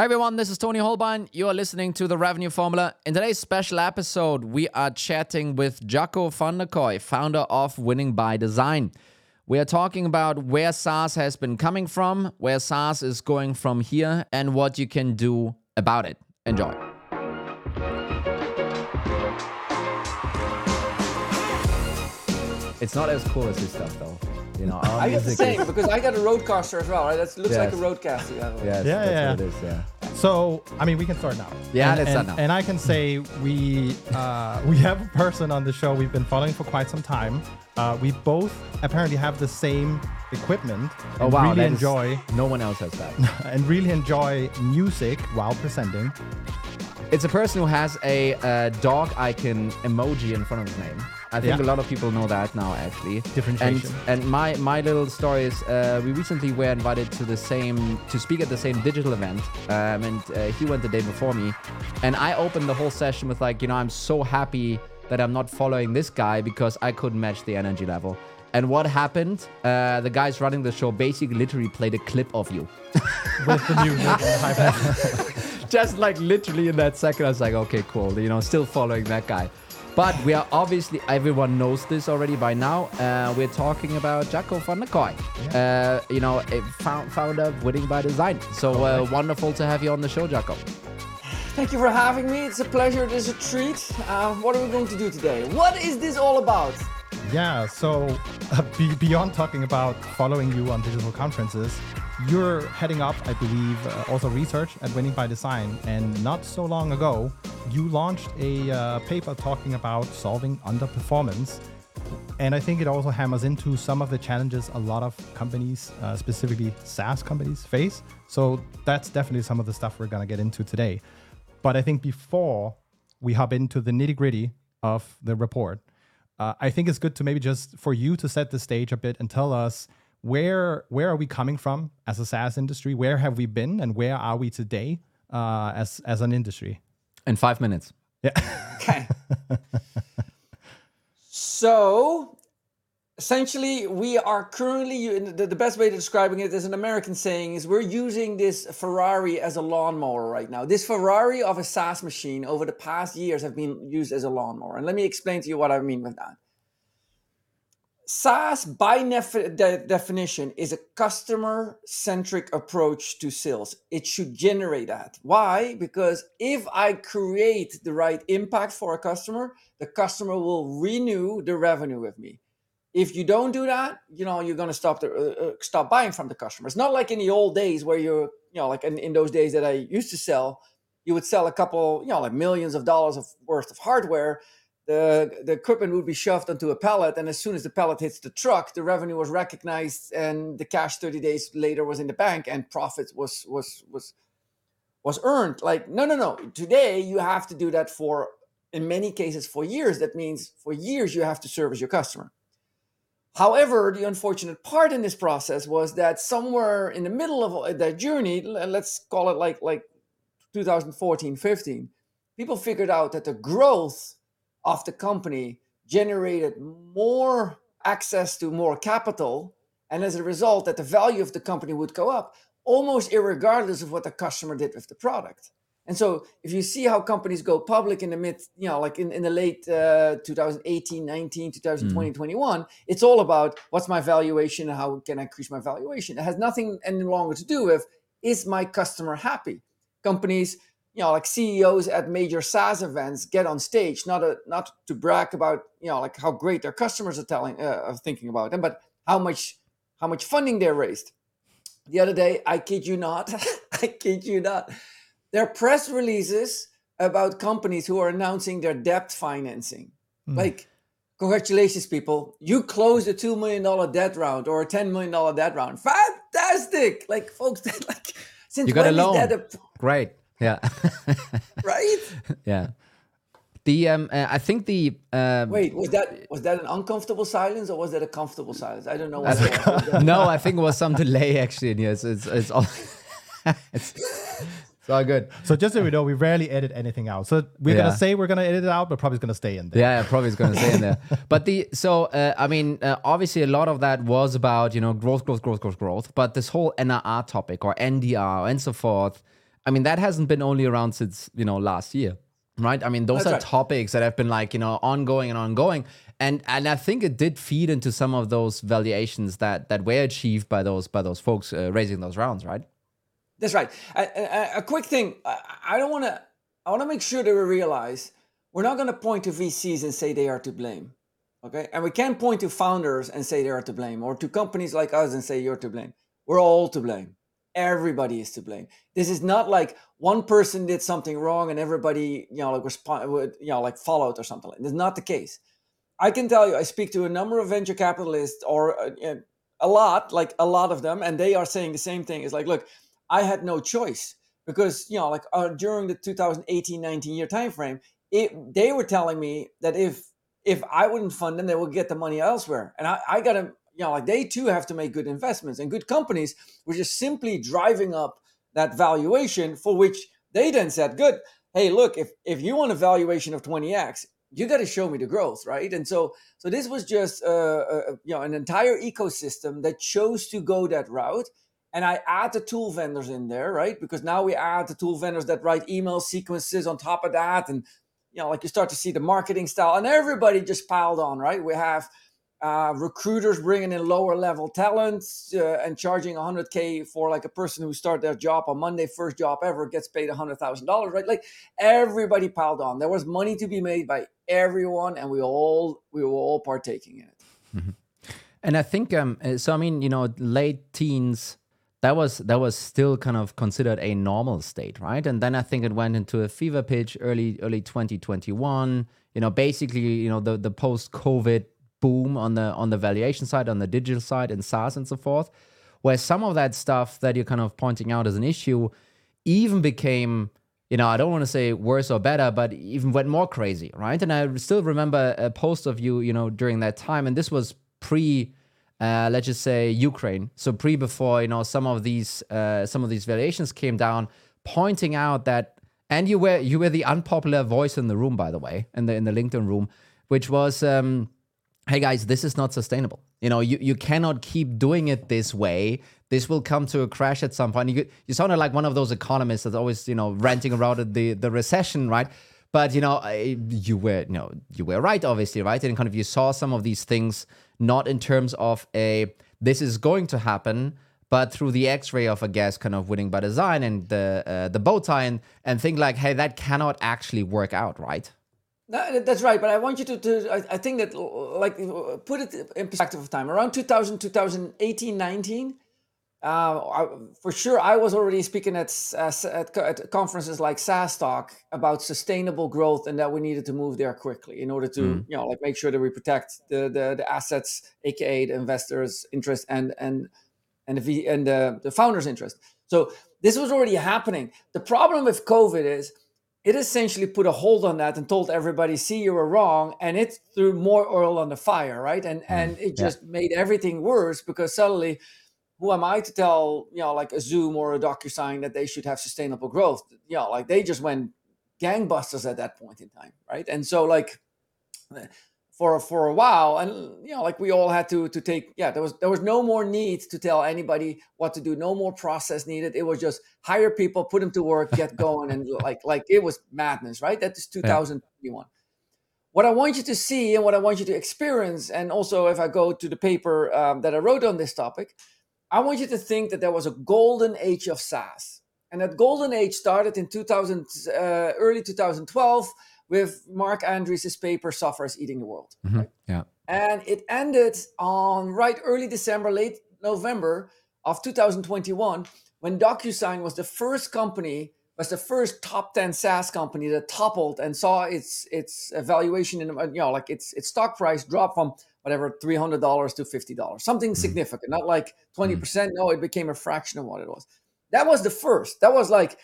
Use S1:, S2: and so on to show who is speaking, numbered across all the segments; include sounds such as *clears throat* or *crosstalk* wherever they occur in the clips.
S1: Hi everyone, this is Toni Hohlbein. You are listening to the Revenue Formula. In today's special episode, we are chatting with Jacco van der Kooij, founder of Winning by Design. We are talking about where SaaS has been coming from, where SaaS is going from here, and what you can do about it. Enjoy. It's not as cool as this stuff, though. You know, our
S2: I got the
S1: music is-
S2: same because I got a roadcaster as well. Right? That looks like a
S1: Yes.
S2: roadcaster. Yeah.
S1: Yes,
S3: Yeah,
S1: that's
S3: yeah.
S1: what it is. Yeah.
S3: So, I mean, we can start now.
S1: Yeah,
S3: and,
S1: let's start
S3: and-
S1: now.
S3: And I can say we uh, we have a person on the show we've been following for quite some time. Uh, we both apparently have the same equipment.
S1: Oh
S3: and
S1: wow,
S3: Really
S1: that is-
S3: enjoy
S1: No one else has that. *laughs*
S3: and really enjoy music while presenting.
S1: It's a person who has a uh, dog icon emoji in front of his name. I think
S3: Yeah.
S1: a lot of people know that now, actually. And
S3: Differentiation.
S1: and my my little story is uh, we recently were invited to the same to speak at the same digital event, um, and uh, he went the day before me, and I opened the whole session with like, you know, I'm so happy that I'm not following this guy because I couldn't match the energy level. And what happened? Uh, the guys running the show basically literally played a clip of you. *laughs*
S3: with the and passion. *laughs*
S1: just like literally in that second, I was like, okay, cool. You know, still following that guy. But we are obviously, everyone knows this already by now. Uh, we're talking about Jacco van der Kooij, uh, you know, a found, founder of Winning by Design. So uh, wonderful to have you on the show, Jacco.
S2: Thank you for having me. It's a pleasure. It is a treat. Uh, what are we going to do today? What is this all about?
S3: Yeah, so uh, be, beyond talking about following you on digital conferences, you're heading up, I believe, uh, also research at Winning by Design. And not so long ago, you launched a uh, paper talking about solving underperformance. And I think it also hammers into some of the challenges a lot of companies, uh, specifically SaaS companies, face. So that's definitely some of the stuff we're going to get into today. But I think before we hop into the nitty gritty of the report, uh, I think it's good to maybe just for you to set the stage a bit and tell us where where are we coming from as a SaaS industry? Where have we been, and where are we today uh, as as an industry?
S1: In five minutes.
S3: Yeah,
S2: Okay. *laughs* so, essentially, we are currently, the, the best way to describing it is an American saying is we're using this Ferrari as a lawnmower right now. This Ferrari of a SaaS machine over the past years have been used as a lawnmower. And let me explain to you what I mean with that. SaaS, by nef- de- definition, is a customer centric approach to sales. It should generate that. Why? Because if I create the right impact for a customer, the customer will renew the revenue with me. If you don't do that, you know you're going to stop the uh, uh, stop buying from the customer. It's not like in the old days where you're, you know, like in, in those days that I used to sell, you would sell a couple, you know, like millions of dollars of worth of hardware the the equipment would be shoved onto a pallet and as soon as the pallet hits the truck the revenue was recognized and the cash 30 days later was in the bank and profit was was was was earned. Like no no no. Today you have to do that for in many cases for years. That means for years you have to service your customer. However the unfortunate part in this process was that somewhere in the middle of uh, that journey let's call it like like 2014 15 people figured out that the growth of the company generated more access to more capital and as a result that the value of the company would go up almost irregardless of what the customer did with the product. And so if you see how companies go public in the mid you know like in, in the late uh, 2018 19 2020 21 it's all about what's my valuation and how can i increase my valuation. It has nothing any longer to do with is my customer happy? Companies you know like ceos at major saas events get on stage not a, not to brag about you know like how great their customers are telling uh, are thinking about them but how much how much funding they raised. The other day i kid you not *laughs* i kid you not there are press releases about companies who are announcing their debt financing. Like congratulations people. You closed a $2 million debt round or a $10 million debt round. Fantastic! Like folks *laughs* like since
S1: You got a loan.
S2: that a-
S1: Great. Yeah. *laughs*
S2: right
S1: yeah. The um, uh, I think the um,
S2: Wait, was that was that an uncomfortable silence or was that a comfortable silence? I don't know. What
S1: I
S2: it
S1: think, no, I think it was some delay actually in here. It's it's, it's all *laughs* it's, it's all good.
S3: So just so we know, we rarely edit anything out. So we're
S1: Yeah.
S3: gonna say we're gonna edit it out, but probably it's gonna stay in there.
S1: Yeah, probably it's going to stay in there. *laughs* But the so uh, I mean, uh, obviously a lot of that was about you know growth, growth, growth, growth, growth. But this whole NRR topic or NDR and so forth. I mean, that hasn't been only around since, you know, last year, right? I mean, those
S2: That's
S1: are
S2: right.
S1: topics that have been like, you know, ongoing and ongoing. And and I think it did feed into some of those valuations that that were achieved by those by those folks uh, raising those rounds, right?
S2: That's right. A, a, a quick thing. I, I don't want to. I want to make sure that we realize we're not going to point to VCs and say they are to blame. Okay, and we can't point to founders and say they are to blame, or to companies like us and say you're to blame. We're all to blame. Everybody is to blame. This is not like one person did something wrong and everybody, you know, like respond, you know, like followed or something. It's not the case. I can tell you, I speak to a number of venture capitalists, or uh, a lot, like a lot of them, and they are saying the same thing. It's like, look, I had no choice because you know, like uh, during the 2018-19 year time frame, it, they were telling me that if if I wouldn't fund them, they would get the money elsewhere, and I, I got to, know, like they too have to make good investments, and good companies were just simply driving up that valuation, for which they then said, good, hey, look, if if you want a valuation of 20x, you got to show me the growth, right? And so so this was just uh, uh, you know an entire ecosystem that chose to go that route and I add the tool vendors in there, right? Because now we add the tool vendors that write email sequences on top of that, and you know, like you start to see the marketing style, and everybody just piled on, right? We have uh, recruiters bringing in lower level talents uh, and charging 100k for like a person who started their job on Monday, first job ever, gets paid $100,000, right? Like everybody piled on. There was money to be made by everyone, and we all we were all partaking in it.
S1: And I think um uh, so I mean, you know, late teens that was that was still kind of considered a normal state, right? And then I think it went into a fever pitch early early 2021, you know, basically, you know, the the post-COVID boom on the on the valuation side, on the digital side and SaaS and so forth, where some of that stuff that you're kind of pointing out as an issue even became you know, I don't want to say worse or better, but even went more crazy, right? And I still remember a post of you, you know, during that time, and this was pre, uh, let's just say Ukraine, so pre before you know some of these uh, some of these valuations came down, pointing out that, and you were you were the unpopular voice in the room, by the way, in the in the LinkedIn room, which was. Um, hey guys, this is not sustainable. You know, you, you cannot keep doing it this way. This will come to a crash at some point. You, you sounded like one of those economists that's always, you know, ranting around at the, the recession, right? But you know, you were, you know, you were right, obviously, right? And kind of you saw some of these things not in terms of a this is going to happen, but through the X-ray of a guess, kind of winning by design and the uh, the bow tie, and, and think like, hey, that cannot actually work out, right?
S2: No, that's right. But I want you to, to I, I think that, like, put it in perspective of time. Around 2000, 2018, 19, uh, I, for sure, I was already speaking at, at, at, at conferences like SaaStr about sustainable growth and that we needed to move there quickly in order to, you know, like make sure that we protect the, the, the assets, aka the investors' interest and and and the and the, the founders' interest. So this was already happening. The problem with COVID is it essentially put a hold on that and told everybody, "See, you were wrong," and it threw more oil on the fire, right? And mm-hmm. and it
S1: yeah.
S2: just made everything worse because suddenly, who am I to tell you know like a Zoom or a DocuSign that they should have sustainable growth? You know, like they just went gangbusters at that point in time, right? And so like for for a while and you know like we all had to to take yeah there was there was no more need to tell anybody what to do no more process needed. It was just hire people put them to work get *laughs* going and like like it was madness right? That is 2021 what i want you to see and what i want you to experience and also if i go to the paper um, that i wrote on this topic i want you to think that there was a golden age of saas and that golden age started in 2000 uh, early 2012 with Marc Andreessen's paper Software is Eating the World.
S1: Mhm. Yeah.
S2: And it ended on right early December, late November of 2021, when DocuSign was the first company, was the first top 10 SaaS company that toppled and saw its its valuation in you know, like its its stock price drop from whatever $300 to $50. Something significant, not like 20%. No, it became a fraction of what it was. That was the first. That was like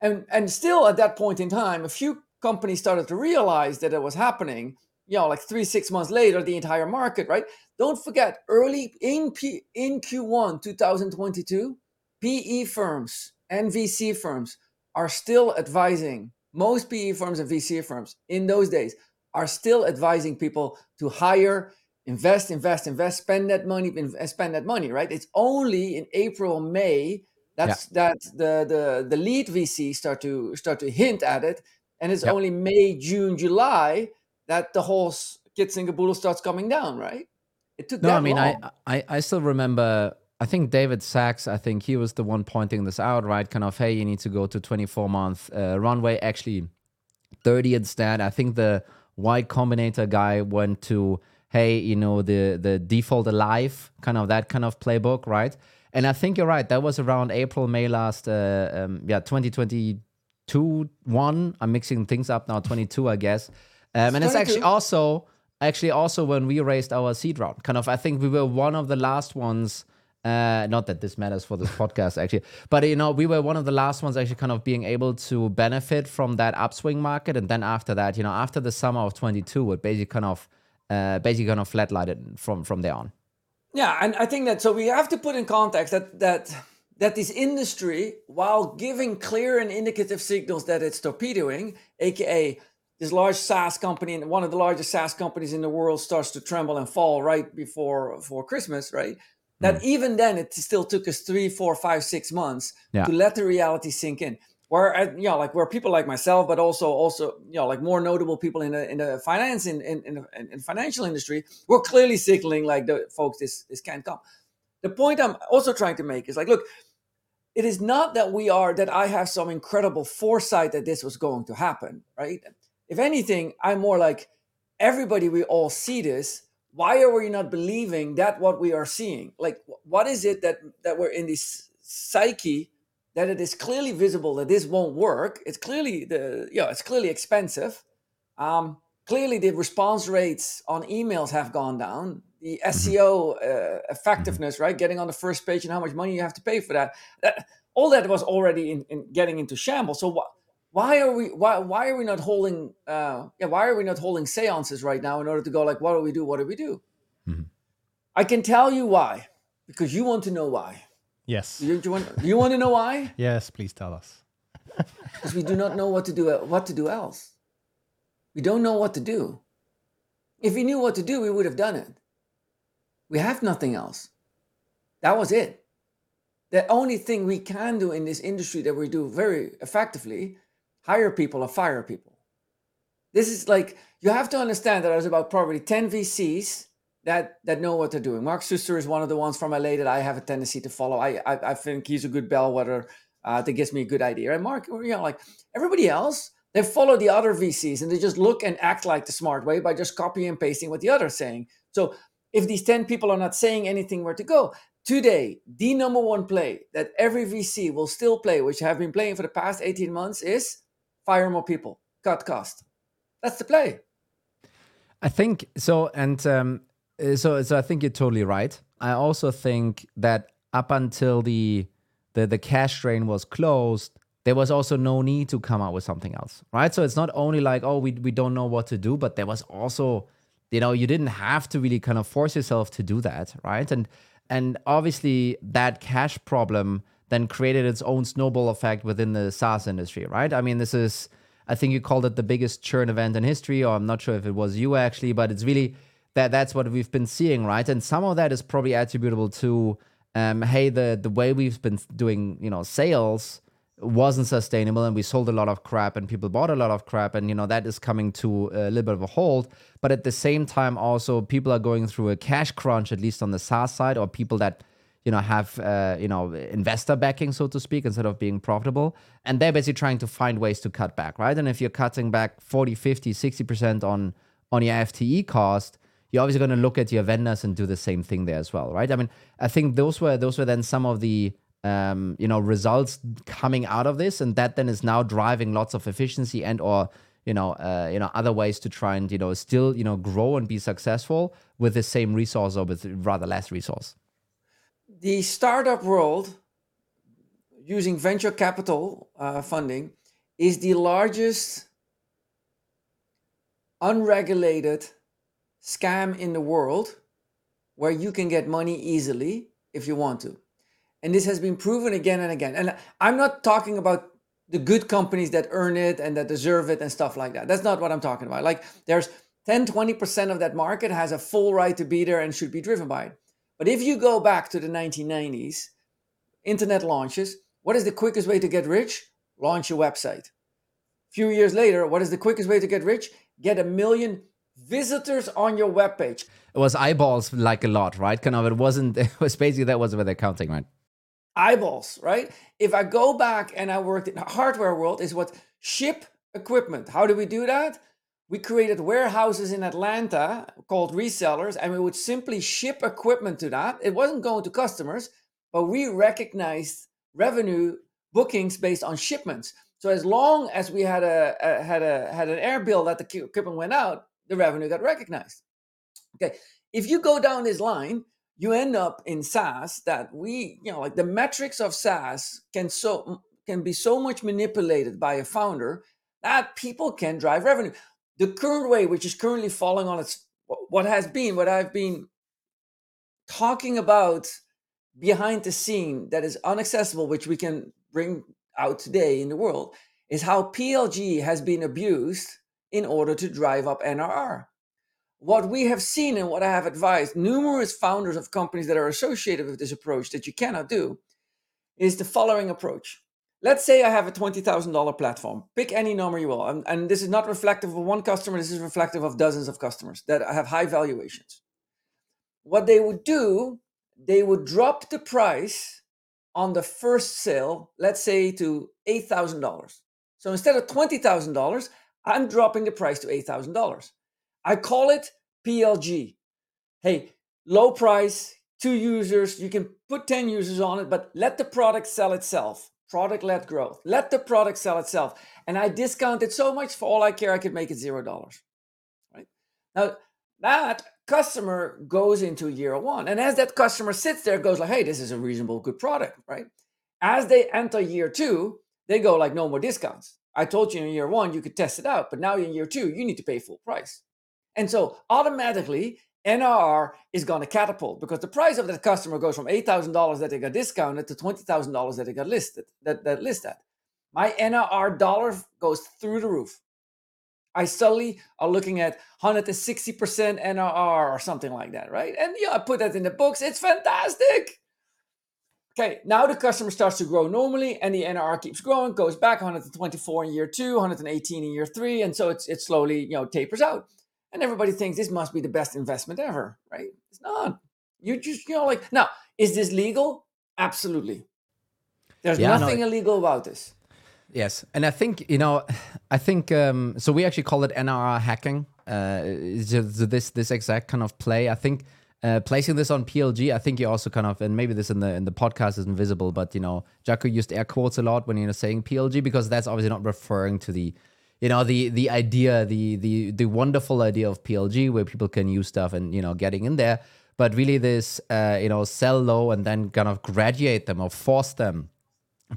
S2: and and still at that point in time, a few companies started to realize that it was happening you know like three six months later the entire market right? Don't forget early in P, in q1 2022 pe firms and vc firms are still advising most pe firms and vc firms in those days are still advising people to hire invest invest invest spend that money uh, spend that money right? It's only in april may That's that the the the lead VC start to start to hint at it, and it's
S1: Yep.
S2: only May, June, July that the whole s- Kitzingaboodle starts coming down, right? It took
S1: No,
S2: that
S1: I mean, I. I, I still remember. I think David Sacks. I think he was the one pointing this out, right? Kind of, hey, you need to go to 24 month uh, runway. Actually, 30 instead. I think the Y Combinator guy went to, hey, you know, the the default alive, kind of that kind of playbook, right? And I think you're right. That was around April, May last, uh, um, yeah, 2022, one. I'm mixing things up now. 22, I guess. Um, and it's actually also actually also when we raised our seed round. Kind of, I think we were one of the last ones. Uh, not that this matters for this podcast *laughs* actually, but you know, we were one of the last ones actually kind of being able to benefit from that upswing market. And then after that, you know, after the summer of 22, it basically kind of, uh, basically kind of flatlined from from there on.
S2: Yeah, and I think that so we have to put in context that that that this industry, while giving clear and indicative signals that it's torpedoing, aka this large SaaS company and one of the largest SaaS companies in the world starts to tremble and fall right before for Christmas, right? That even then it still took us three, four, five, six months
S1: Yeah.
S2: to let the reality sink in. Where uh, you know, like where people like myself, but also also you know, like more notable people in the in the finance in in, in, the, in financial industry, we're clearly signaling like the folks this this can't come. The point I'm also trying to make is like, look, it is not that we are that I have some incredible foresight that this was going to happen, right? If anything, I'm more like everybody. We all see this. Why are we not believing that what we are seeing? Like, what is it that that we're in this psyche that it is clearly visible that this won't work? It's clearly the yeah, it's clearly expensive. Um, clearly, the response rates on emails have gone down. The SEO uh, effectiveness, right? Getting on the first page and how much money you have to pay for that. that all that was already in, in getting into shambles. So wh- why are we why why are we not holding uh, yeah why are we not holding seances right now in order to go like what do we do what do we do?
S1: Mhm.
S2: I can tell you why because you want to know why.
S3: Yes.
S2: You, you want you want to know why? *laughs*
S3: Yes, please tell us. *laughs*
S2: because we do not know what to do what to do else we don't know what to do if we knew what to do we would have done it we have nothing else. That was it. The only thing we can do in this industry that we do very effectively hire people or fire people. This is like you have to understand that there's about probably 10 vcs that that know what they're doing. Mark suster is one of the ones from la that i have a tendency to follow. I i, I think he's a good bellwether uh, that gives me a good idea. And Mark, you know, like everybody else, they follow the other VCs and they just look and act like the smart way by just copying and pasting what the other's saying. So if these 10 people are not saying anything where to go, today, the number one play that every VC will still play, which have been playing for the past 18 months, is fire more people, cut cost. That's the play.
S1: I think so, and um, uh, so so I think you're totally right. I also think that up until the the the cash drain was closed, there was also no need to come out with something else, right? So it's not only like oh we we don't know what to do, but there was also you know you didn't have to really kind of force yourself to do that, right? And and obviously that cash problem then created its own snowball effect within the SaaS industry, right? I mean this is I think you called it the biggest churn event in history, or I'm not sure if it was you actually, but it's really that that's what we've been seeing, right? And some of that is probably attributable to, um, hey, the the way we've been doing, you know, sales wasn't sustainable, and we sold a lot of crap, and people bought a lot of crap, and you know that is coming to a little bit of a hold. But at the same time, also people are going through a cash crunch, at least on the SaaS side, or people that you know have uh, you know investor backing so to speak instead of being profitable. And they're basically trying to find ways to cut back right? And if you're cutting back 40 50 60% on on your fte cost you're obviously going to look at your vendors and do the same thing there as well right? I mean i think those were those were then some of the um, you know results coming out of this and that then is now driving lots of efficiency and or you know uh, you know other ways to try and you know still you know grow and be successful with the same resource or with rather less resource
S2: The startup world, using venture capital uh, funding, is the largest unregulated scam in the world where you can get money easily if you want to. And this has been proven again and again. And I'm not talking about the good companies that earn it and that deserve it and stuff like that. That's not what I'm talking about. Like there's 10, 20% of that market has a full right to be there and should be driven by it. But if you go back to the 1990s, internet launches. What is the quickest way to get rich? Launch a website. A few years later, what is the quickest way to get rich? Get a million visitors on your webpage.
S1: It was eyeballs like a lot, right? Kind of. It wasn't. *laughs* It was basically that was what they're counting, right?
S2: Eyeballs, right? If I go back and I worked in the hardware world, is what ship equipment. How do we do that? We created warehouses in Atlanta called resellers, and we would simply ship equipment to that. It wasn't going to customers, but we recognized revenue bookings based on shipments. So as long as we had a, a had a had an air bill that the equipment went out, the revenue got recognized. Okay, if you go down this line, you end up in SaaS that we, you know, like the metrics of SaaS can so can be so much manipulated by a founder that people can drive revenue. The current way, which is currently falling on its what has been, what I've been talking about behind the scene that is unaccessible, which we can bring out today in the world is how PLG has been abused in order to drive up NRR. What we have seen and what I have advised numerous founders of companies that are associated with this approach that you cannot do is the following approach. Let's say I have a $20,000 platform. Pick any number you will. And, and this is not reflective of one customer, this is reflective of dozens of customers that have high valuations. What they would do, they would drop the price on the first sale, let's say to $8,000. So instead of $20,000, I'm dropping the price to $8,000. I call it PLG. Hey, low price, two users, you can put 10 users on it, but let the product sell itself. Product led growth. Let the product sell itself. And I discount it so much for all I care, I could make it zero dollars. Right? Now, that customer goes into year one. And as that customer sits there, goes like, hey, this is a reasonable, good product, right? As they enter year two, they go like, no more discounts. I told you in year one, you could test it out, but now in year two, you need to pay full price. And so automatically, NRR is going to catapult because the price of that customer goes from $8,000 that they got discounted to $20,000 that they got listed, that, that list at. My NRR dollar goes through the roof. I suddenly are looking at 160% NRR or something like that, right? And yeah, I put that in the books. It's fantastic. Okay, now the customer starts to grow normally, and the NRR keeps growing, goes back 124 in year two, 118 in year three, and so it's it slowly you know tapers out. And everybody thinks this must be the best investment ever, right? It's not. You just you know like now, is this legal? Absolutely. There's yeah, nothing no, illegal about this.
S1: Yes, and I think you know, *sighs* I think um, so. We actually call it NRR hacking. Uh, this this exact kind of play. I think uh, placing this on PLG. I think you also kind of, and maybe this in the in the podcast isn't visible, but you know, Jacco used air quotes a lot when you know saying PLG because that's obviously not referring to the, you know, the the idea, the the the wonderful idea of PLG where people can use stuff and you know getting in there, but really this, uh, you know, sell low and then kind of graduate them or force them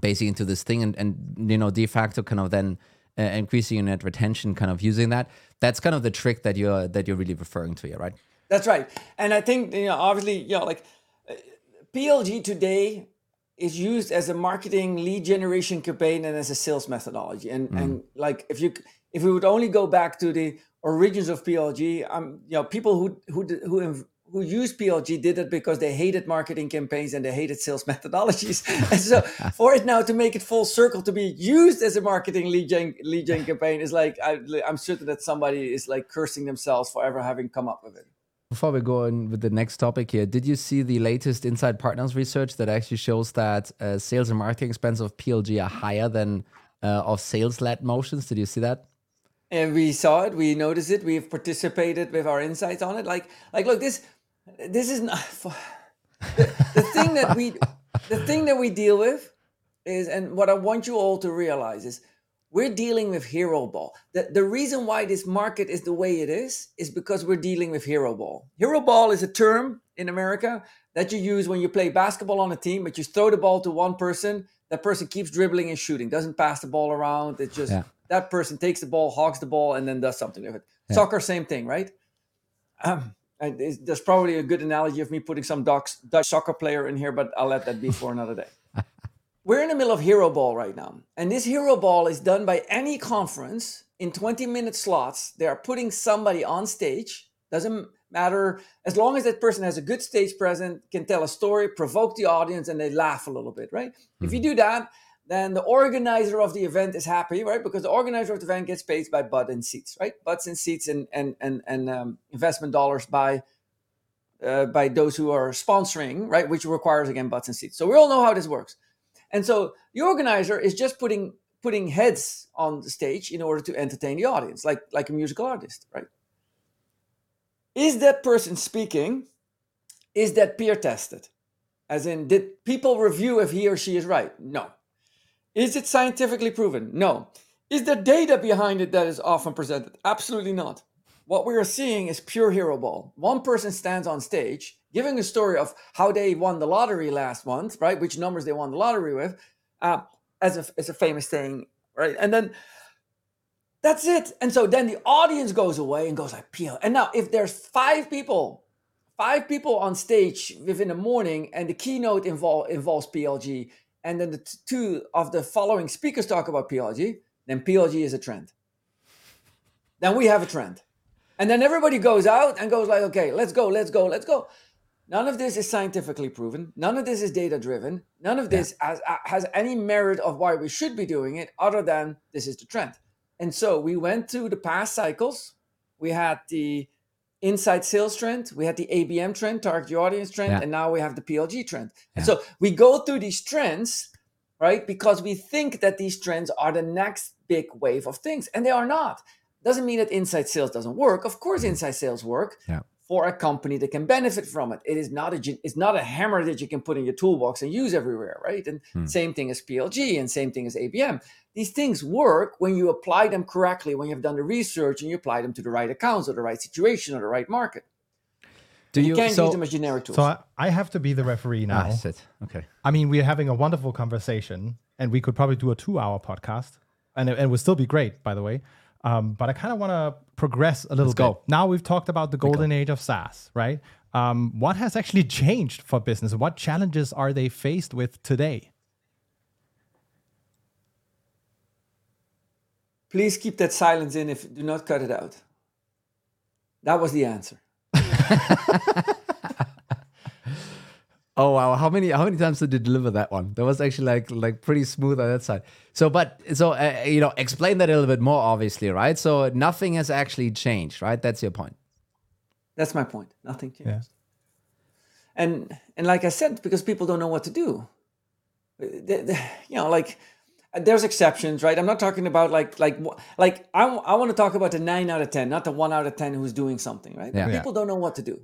S1: basically into this thing and, and you know de facto kind of then uh, increasing your net retention kind of using that. That's kind of the trick that you're that you're really referring to here right?
S2: That's right. And i think you know obviously you know like uh, plg today is used as a marketing lead generation campaign and as a sales methodology and mm. and like if you if we would only go back to the origins of plg um you know people who who who who used PLG did it because they hated marketing campaigns and they hated sales *laughs* methodologies. and so *laughs* for it now to make it full circle to be used as a marketing lead gen, lead gen campaign is like, I, I'm certain that somebody is like cursing themselves for ever having come up with it.
S1: Before we go on with the next topic here, did you see the latest Insight Partners research that actually shows that uh, sales and marketing expense of PLG are higher than uh, of sales-led motions? Did you see that?
S2: And we saw it, we noticed it, we've participated with our insights on it. Like, like, look, this this is not *laughs* the, the thing that we the thing that we deal with is and what i want you all to realize is we're dealing with hero ball the, the reason why this market is the way it is is because we're dealing with hero ball hero ball is a term in america that you use when you play basketball on a team but you throw the ball to one person that person keeps dribbling and shooting doesn't pass the ball around it just yeah. that person takes the ball hogs the ball and then does something with it yeah. soccer same thing right um, there's probably a good analogy of me putting some Dutch, Dutch soccer player in here, but I'll let that be for another day. We're in the middle of Hero Ball right now. And this Hero Ball is done by any conference in 20 minute slots. They are putting somebody on stage. Doesn't matter as long as that person has a good stage presence, can tell a story, provoke the audience, and they laugh a little bit, right? Mm-hmm. If you do that, then the organizer of the event is happy, right? Because the organizer of the event gets paid by butt and seats, right? Butts and seats and and and, and um, investment dollars by uh, by those who are sponsoring, right? Which requires again butts and seats. So we all know how this works. And so the organizer is just putting putting heads on the stage in order to entertain the audience, like like a musical artist, right? Is that person speaking? Is that peer tested? As in, did people review if he or she is right? No. Is it scientifically proven? No. Is there data behind it that is often presented? Absolutely not. What we are seeing is pure hero ball. One person stands on stage giving a story of how they won the lottery last month, right? Which numbers they won the lottery with, uh, as a as a famous thing, right? And then that's it. And so then the audience goes away and goes like peel. And now if there's five people, five people on stage within the morning, and the keynote involve, involves PLG, and then the t- two of the following speakers talk about PLG, then PLG is a trend. Then we have a trend. And then everybody goes out and goes like, okay, let's go, let's go, let's go. None of this is scientifically proven. None of this is data driven. None of this yeah. has, has any merit of why we should be doing it other than this is the trend. And so we went through the past cycles. We had the inside sales trend, we had the ABM trend, target your audience trend, yeah. and now we have the PLG trend. Yeah. And so we go through these trends, right? Because we think that these trends are the next big wave of things, and they are not. Doesn't mean that inside sales doesn't work. Of course, mm-hmm. inside sales work. Yeah for a company that can benefit from it. It is not a it's not a hammer that you can put in your toolbox and use everywhere, right? And hmm. same thing as PLG and same thing as ABM. These things work when you apply them correctly, when you've done the research and you apply them to the right accounts or the right situation or the right market. Do you, you can't so, use them as generic tools.
S3: So I, I have to be the referee now.
S1: Ah, okay.
S3: I mean, we're having a wonderful conversation, and we could probably do a two-hour podcast, and it, it would still be great, by the way. Um, but I kind of want to progress a little Let's bit. Go. Now we've talked about the golden age of SaaS, right? Um, what has actually changed for business? What challenges are they faced with today?
S2: Please keep that silence in if do not cut it out. That was the answer. *laughs*
S1: Oh wow! How many how many times did you deliver that one? That was actually like like pretty smooth on that side. So, but so uh, you know, explain that a little bit more, obviously, right? So nothing has actually changed, right? That's your point.
S2: That's my point. Nothing changed. Yeah. And and like I said, because people don't know what to do. The, the, you know, like there's exceptions, right? I'm not talking about like like like I, I want to talk about the nine out of ten, not the one out of ten who's doing something, right? Yeah. People don't know what to do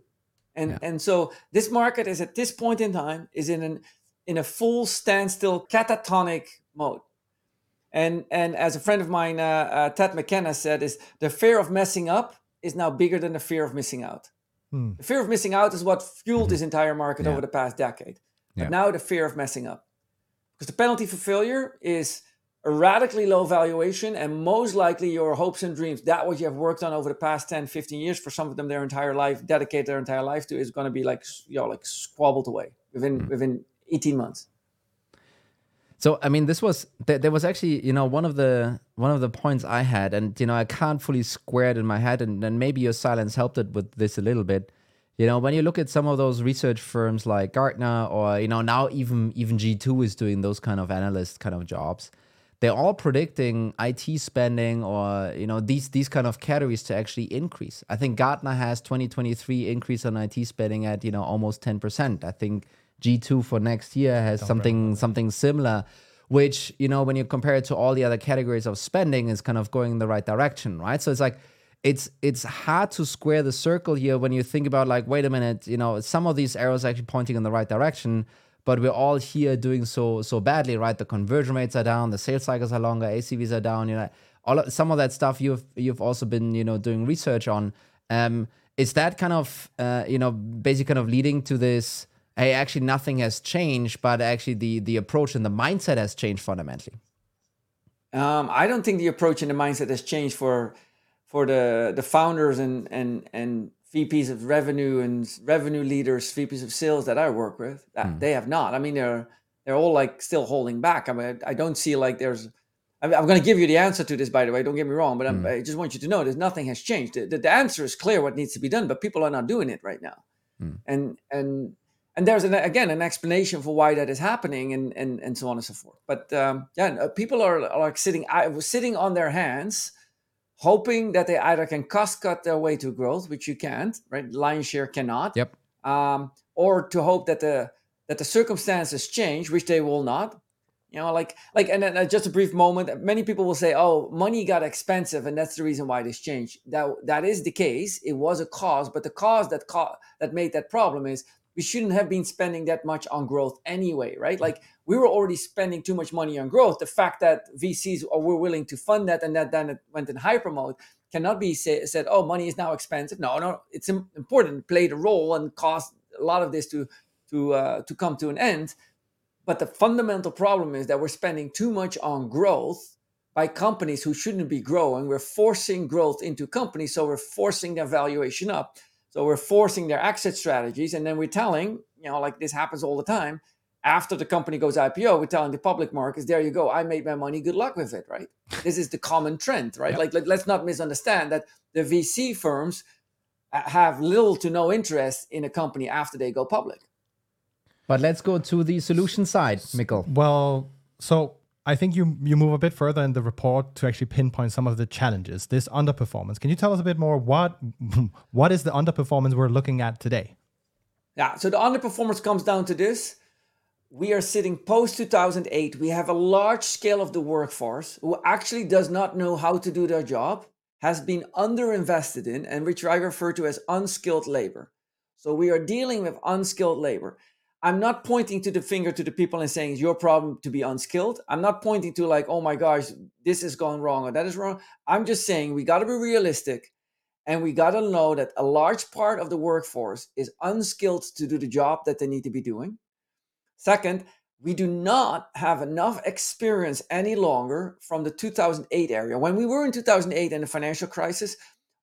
S2: and yeah. and so this market is at this point in time is in an in a full standstill catatonic mode and and as a friend of mine uh, uh, ted mckenna said is the fear of messing up is now bigger than the fear of missing out hmm. the fear of missing out is what fueled mm-hmm. this entire market yeah. over the past decade but yeah. now the fear of messing up because the penalty for failure is a radically low valuation and most likely your hopes and dreams that what you have worked on over the past 10 15 years for some of them their entire life dedicate their entire life to is going to be like you know like squabbled away within mm. within 18 months
S1: so i mean this was there was actually you know one of the one of the points i had and you know i can't fully square it in my head and then maybe your silence helped it with this a little bit you know when you look at some of those research firms like gartner or you know now even even g2 is doing those kind of analyst kind of jobs they're all predicting IT spending or you know these these kind of categories to actually increase. I think Gartner has 2023 increase on IT spending at you know almost 10%. I think G2 for next year has Don't something something similar which you know when you compare it to all the other categories of spending is kind of going in the right direction, right? So it's like it's it's hard to square the circle here when you think about like wait a minute, you know, some of these arrows actually pointing in the right direction but we're all here doing so so badly, right? The conversion rates are down, the sales cycles are longer, ACVs are down. You know, all of, some of that stuff you've you've also been you know doing research on. Um, is that kind of uh, you know basically kind of leading to this? Hey, actually, nothing has changed, but actually the the approach and the mindset has changed fundamentally.
S2: Um, I don't think the approach and the mindset has changed for for the the founders and and and VPs of revenue and revenue leaders, VPs of sales that I work with, that mm. they have not. I mean, they're they're all like still holding back. I mean, I, I don't see like there's I'm, I'm going to give you the answer to this, by the way. Don't get me wrong, but
S1: Mm.
S2: i just want you to know that nothing has changed. The, the, the answer is clear what needs to be done, but people are not doing it right now.
S1: Mm.
S2: And and and there's an, again an explanation for why that is happening, and and and so on and so forth. But um, yeah, people are, are like sitting I- sitting on their hands, hoping that they either can cost cut their way to growth, which you can't, right? Lion share cannot
S1: Yep.
S2: um, or to hope that the that the circumstances change, which they will not. You know, like like, and then uh, just a brief moment. Many people will say, "Oh, money got expensive, and that's the reason why this changed." That that is the case. It was a cause, but the cause that co- that made that problem is we shouldn't have been spending that much on growth anyway, right? Like we were already spending too much money on growth. The fact that VCs were willing to fund that and that then it went in hyper mode cannot be say, said, "Oh, money is now expensive." No, no, it's im- important, played a role, and caused a lot of this to to uh, to come to an end. But the fundamental problem is that we're spending too much on growth by companies who shouldn't be growing. We're forcing growth into companies, so we're forcing their valuation up. So we're forcing their exit strategies, and then we're telling, you know, like this happens all the time. After the company goes IPO, we're telling the public markets, "There you go, I made my money. Good luck with it." Right? this is the common trend, right?
S1: Yep.
S2: Like, like, let's not misunderstand that the VC firms uh, have little to no interest in a company after they go public.
S1: But let's go to the solution side, Mikkel.
S3: Well, so I think you you move a bit further in the report to actually pinpoint some of the challenges. This underperformance. Can you tell us a bit more what *laughs* what is the underperformance we're looking at today?
S2: Yeah, so the underperformance comes down to this. We are sitting post 2008. We have a large scale of the workforce who actually does not know how to do their job, has been underinvested in, and which I refer to as unskilled labor. So we are dealing with unskilled labor. I'm not pointing to the finger to the people and saying it's your problem to be unskilled. I'm not pointing to like, oh my gosh, this is going wrong or that is wrong. I'm just saying we got to be realistic and we got to know that a large part of the workforce is unskilled to do the job that they need to be doing. Second, we do not have enough experience any longer from the 2008 area. When we were in 2008 in the financial crisis,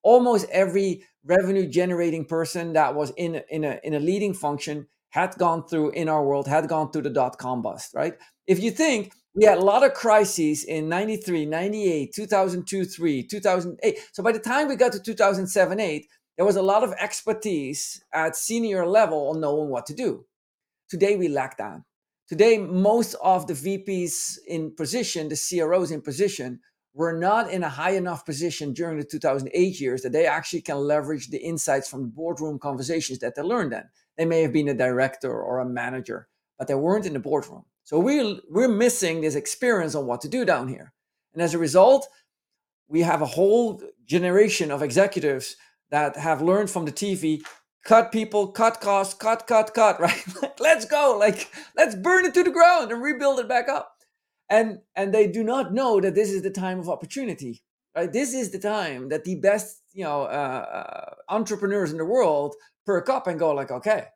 S2: almost every revenue generating person that was in in a, in a leading function had gone through in our world had gone through the dot com bust, right? If you think we had a lot of crises in 93, 98, 2002, 3, 2008. So by the time we got to 2007, 8, there was a lot of expertise at senior level on knowing what to do. Today we lack that. Today, most of the VPs in position, the CROs in position, were not in a high enough position during the 2008 years that they actually can leverage the insights from boardroom conversations that they learned then. They may have been a director or a manager, but they weren't in the boardroom. So we're, we're missing this experience on what to do down here. And as a result, we have a whole generation of executives that have learned from the TV cut people, cut costs, cut, cut, cut, *laughs* right? Like, let's go. Like, let's burn it to the ground and rebuild it back up. And and they do not know that this is the time of opportunity. Right? This is the time that the best, you know, uh, uh, entrepreneurs in the world perk up and go like, okay,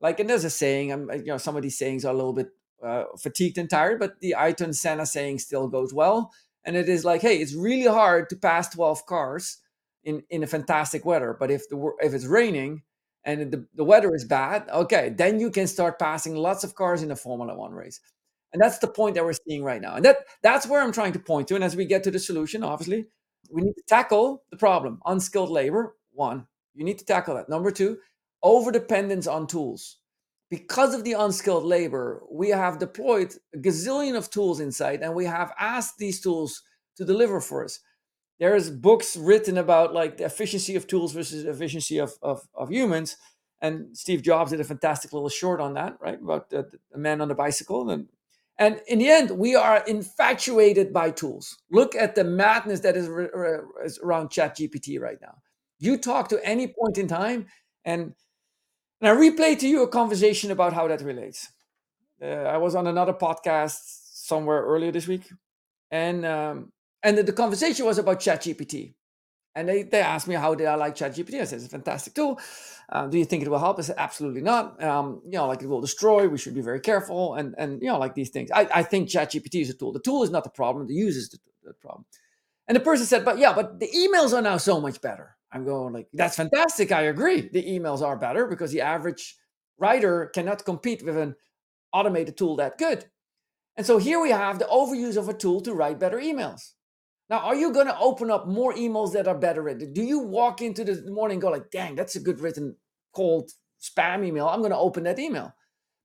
S2: like, and there's a saying. I'm, you know, some of these sayings are a little bit uh, fatigued and tired, but the Ayrton Senna saying still goes well. And it is like, hey, it's really hard to pass 12 cars in in a fantastic weather, but if the if it's raining and the, the weather is bad, okay, then you can start passing lots of cars in a Formula One race. And that's the point that we're seeing right now. And that that's where I'm trying to point to. And as we get to the solution, obviously, we need to tackle the problem. Unskilled labor, one. You need to tackle that. Number two, over dependence on tools. Because of the unskilled labor, we have deployed a gazillion of tools inside, and we have asked these tools to deliver for us there's books written about like the efficiency of tools versus the efficiency of, of, of humans and steve jobs did a fantastic little short on that right about the man on the bicycle and and in the end we are infatuated by tools. Look at the madness that is, re- re- is around chat gpt right now. You talk to any point in time and and i replay to you a conversation about how that relates. Uh, i was on another podcast somewhere earlier this week and um, and the, the conversation was about ChatGPT. And they, they asked me how did I like ChatGPT. I said it's a fantastic tool. Uh, do you think it will help? I said absolutely not. Um, you know, like it will destroy. We should be very careful. And and you know, like these things. I, I think ChatGPT is a tool. The tool is not the problem. The user is the, the problem. And the person said, but yeah, but the emails are now so much better. I'm going like that's fantastic. I agree. The emails are better because the average writer cannot compete with an automated tool that good. And so here we have the overuse of a tool to write better emails. Now, are you going to open up more emails that are better written? Do you walk into the morning go like, dang, that's a good written cold spam email. I'm going to open that email.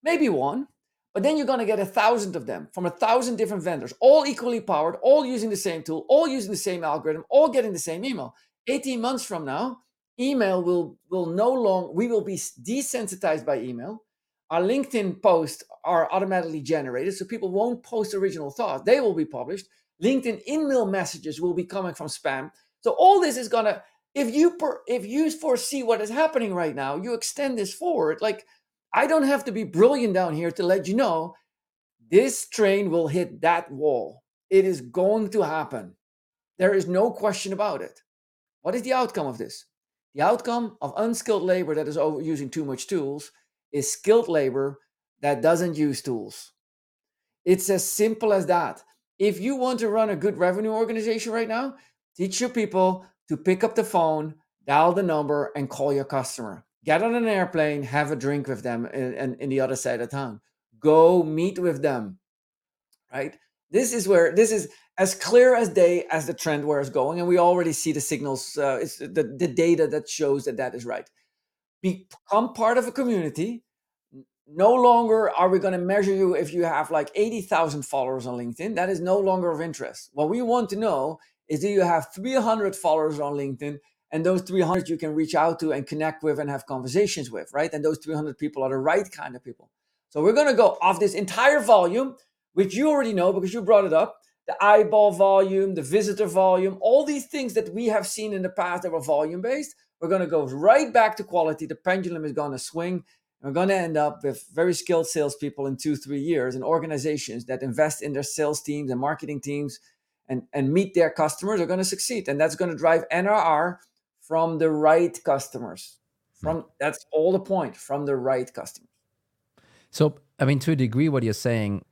S2: Maybe one, but then you're going to get a thousand of them from a thousand different vendors, all equally powered, all using the same tool, all using the same algorithm, all getting the same email. 18 months from now, email will will no longer we will be desensitized by email our linkedin posts are automatically generated so people won't post original thoughts they will be published linkedin in-mail messages will be coming from spam. So all this is gonna if you per, if you foresee what is happening right now you extend this forward. Like i don't have to be brilliant down here to let you know this train will hit that wall. It is going to happen. There is no question about it. What is the outcome of this? The outcome of unskilled labor that is over using too much tools is skilled labor that doesn't use tools. It's as simple as that. If you want to run a good revenue organization right now, teach your people to pick up the phone, dial the number, and call your customer. Get on an airplane, have a drink with them in, in, in the other side of town. Go meet with them. Right? This is where this is as clear as day as the trend where it's going, and we already see the signals. Uh, it's the the data that shows that that is right. Become part of a community. No longer are we going to measure you if you have like eighty thousand followers on LinkedIn. That is no longer of interest. What we want to know is do you have three hundred followers on LinkedIn, and those three hundred you can reach out to and connect with and have conversations with, right? And those three hundred people are the right kind of people. So we're going to go off this entire volume, which you already know because you brought it up the eyeball volume, the visitor volume, all these things that we have seen in the past that were volume based, we're going to go right back to quality. The pendulum is going to swing. We're going to end up with very skilled salespeople in two, three years and organizations that invest in their sales teams and marketing teams and, and meet their customers are going to succeed. And that's going to drive NRR from the right customers. From that's all the point from the right customers.
S1: So, I mean, to a degree, what you're saying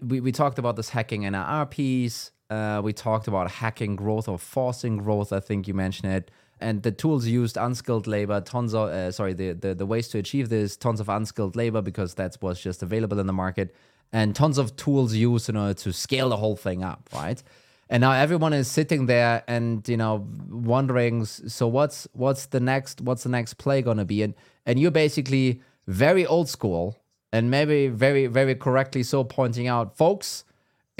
S1: we, we talked about this hacking NRR piece. Uh, we talked about hacking growth or forcing growth. I think you mentioned it. And the tools used unskilled labor, tons of, uh, sorry, the, the, the ways to achieve this, tons of unskilled labor because that's what's just available in the market, and tons of tools used in order to scale the whole thing up, right? And now everyone is sitting there and you know wondering, so what's what's the next what's the next play gonna be? And and you're basically very old school and maybe very very correctly so pointing out folks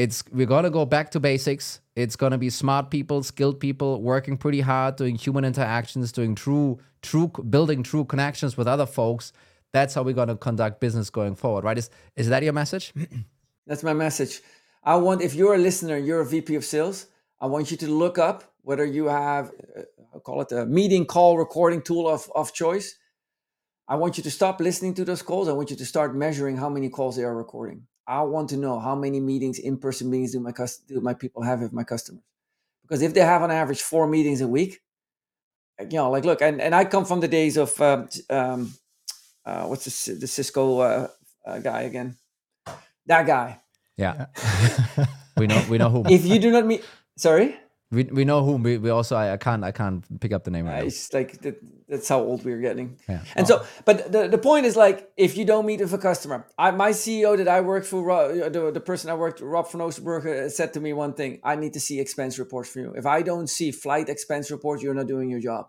S1: it's we're to go back to basics. It's to be smart people skilled people working pretty hard doing human interactions doing true true building true connections with other folks. That's how we're to conduct business going forward right? Is is that your message? *clears throat*
S2: That's my message. I want if you're a listener you're a vp of sales i want you to look up whether you have uh, call it a meeting call recording tool of, of choice. I want you to stop listening to those calls. I want you to start measuring how many calls they are recording. I want to know how many meetings, in-person meetings, do my do my people have with my customers? Because if they have on average four meetings a week, you know, like look, and, and I come from the days of um, um uh, what's the, the Cisco uh, uh, guy again? That guy.
S1: Yeah, *laughs* we know we know who.
S2: If *laughs* you do not meet, sorry.
S1: We, we know whom we, we also I, I can't I can't pick up the name right.
S2: It's like that, that's how old we're getting. Yeah. And oh. so, but the, the point is like if you don't meet with a customer, I, my CEO that I worked for, uh, the, the person I worked, Rob van Oosterburg, uh, said to me one thing: I need to see expense reports from you. If I don't see flight expense reports, you're not doing your job.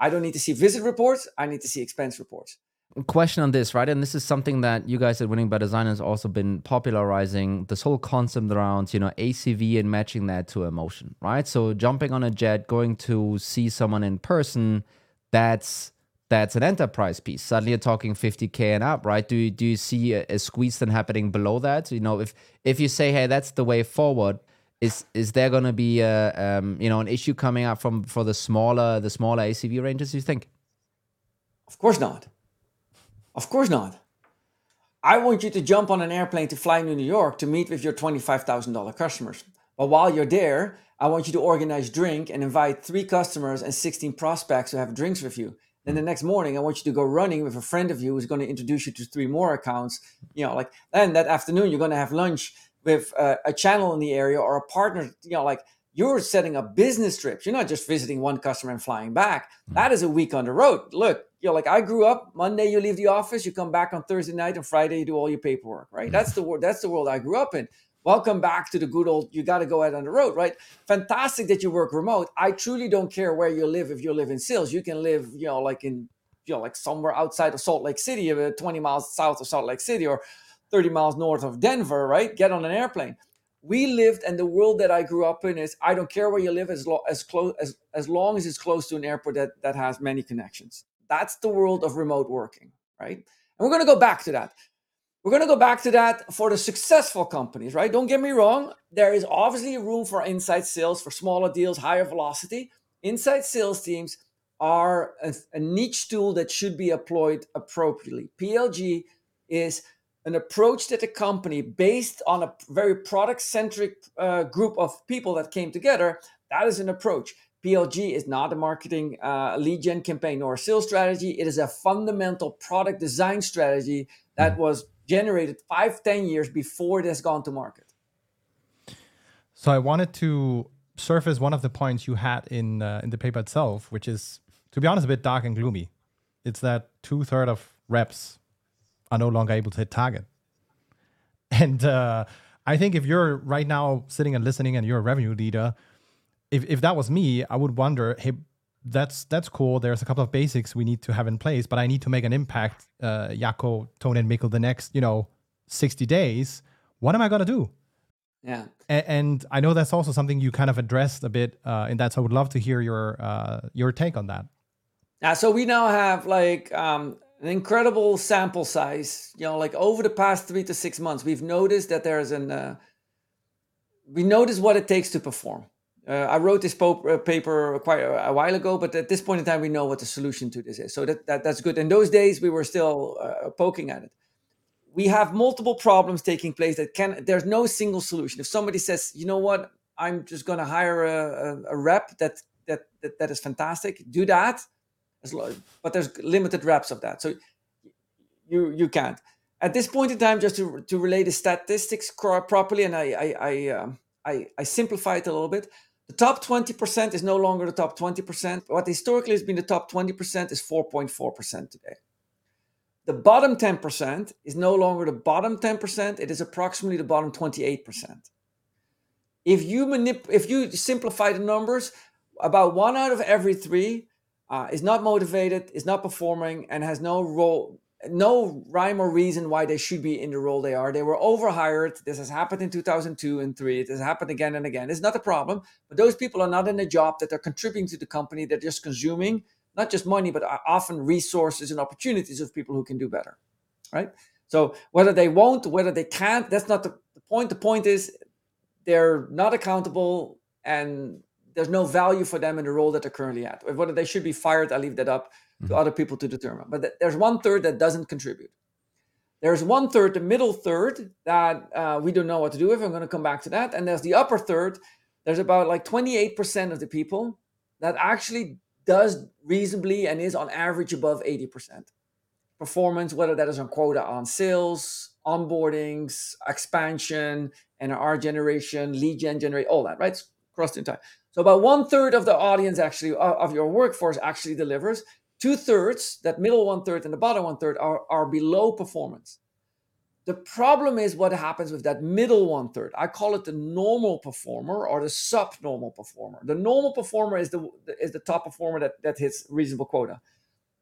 S2: I don't need to see visit reports. I need to see expense reports
S1: question on this, right? And this is something that you guys at Winning by Design has also been popularizing this whole concept around, you know, ACV and matching that to emotion, right? So jumping on a jet, going to see someone in person, that's that's an enterprise piece. Suddenly you're talking 50k and up, right? Do you do you see a, a squeeze then happening below that? You know, if if you say, hey, that's the way forward, is is there going to be a um, you know an issue coming up from for the smaller the smaller ACV ranges? You think?
S2: Of course not. Of course not. I want you to jump on an airplane to fly to New York to meet with your $25,000 customers. But while you're there, I want you to organize drink and invite three customers and 16 prospects to have drinks with you. Then the next morning, I want you to go running with a friend of you who's going to introduce you to three more accounts. You know, like then that afternoon, you're going to have lunch with uh, a channel in the area or a partner. You know, like you're setting up business trips. You're not just visiting one customer and flying back. Mm. That is a week on the road. Look, you know, like I grew up. Monday you leave the office, you come back on Thursday night, and Friday you do all your paperwork. Right? Mm. That's the world. That's the world I grew up in. Welcome back to the good old. You got to go out on the road, right? Fantastic that you work remote. I truly don't care where you live. If you live in sales, you can live, you know, like in, you know, like somewhere outside of Salt Lake City, uh, 20 miles south of Salt Lake City, or 30 miles north of Denver, right? Get on an airplane we lived and the world that I grew up in is I don't care where you live as lo- as close as as long as it's close to an airport that that has many connections. That's the world of remote working, right? And we're going to go back to that. We're going to go back to that for the successful companies, right? Don't get me wrong. There is obviously room for inside sales for smaller deals, higher velocity. Inside sales teams are a, a niche tool that should be employed appropriately. PLG is an approach that a company based on a very product centric uh, group of people that came together that is an approach. Plg is not a marketing uh, lead gen campaign or a sales strategy. It is a fundamental product design strategy that mm-hmm. was generated five ten years before it has gone to market.
S3: So i wanted to surface one of the points you had in uh, in the paper itself which is to be honest a bit dark and gloomy. It's that two-thirds of reps are no longer able to hit target. And uh, I think if you're right now sitting and listening and you're a revenue leader, if, if that was me, I would wonder, hey, that's that's cool. There's a couple of basics we need to have in place, but I need to make an impact, uh, Jacco, Toni, and Mikkel, the next, you know, 60 days. What am I gonna do?
S2: Yeah.
S3: And, and I know that's also something you kind of addressed a bit uh, in that. So I would love to hear your uh, your take on that.
S2: Yeah. So we now have like um, an incredible sample size. You know, like over the past three to six months, we've noticed that there's an uh, we notice what it takes to perform. Uh, I wrote this uh, paper quite a, while ago, but at this point in time, we know what the solution to this is. So that, that that's good. In those days, we were still uh, poking at it. We have multiple problems taking place that can. There's no single solution. If somebody says, you know what, I'm just going to hire a, a, a rep that, that that that is fantastic, do that but there's limited reps of that. So you you can't. At this point in time, just to, to relay the statistics properly, and I I I, um, I, I simplify it a little bit. The top 20% is no longer the top 20%. What historically has been the top 20% is 4.4% today. The bottom 10% is no longer the bottom 10%, it is approximately the bottom 28%. If you manip- if you simplify the numbers, about one out of every three uh, is not motivated, is not performing, and has no role, no rhyme or reason why they should be in the role they are. They were overhired. This has happened in 2002 and three. It has happened again and again. It's not a problem, but those people are not in a job that they're contributing to the company. They're just consuming not just money, but often resources and opportunities of people who can do better, right? So whether they won't, whether they can't, that's not the point. The point is they're not accountable and there's no value for them in the role that they're currently at. Whether they should be fired, I leave that up to mm-hmm. other people to determine. But th- there's one third that doesn't contribute. There's one third, the middle third, that uh, we don't know what to do with. I'm going to come back to that. And there's the upper third. There's about like 28% of the people that actually does reasonably and is on average above 80% performance, whether that is on quota on sales, onboardings, expansion, and NRR generation, lead gen generate, all that, right? It's Across the entire. So about one third of the audience actually uh, of your workforce actually delivers. Two thirds, that middle one third and the bottom one third, are, are below performance. The problem is what happens with that middle one third. I call it the normal performer or the subnormal performer. The normal performer is the is the top performer that, that hits reasonable quota.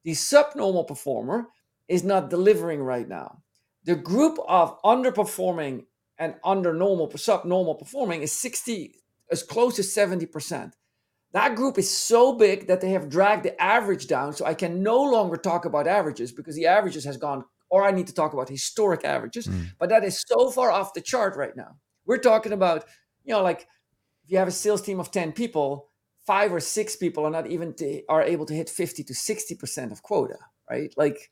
S2: The subnormal performer is not delivering right now. The group of underperforming and under normal subnormal performing is 60 as close to 70%. That group is so big that they have dragged the average down. So I can no longer talk about averages because the averages has gone, or I need to talk about historic averages. Mm. But that is so far off the chart right now. We're talking about, you know, like if you have a sales team of 10 people, five or six people are not even to, are able to hit 50 to 60% of quota, right? Like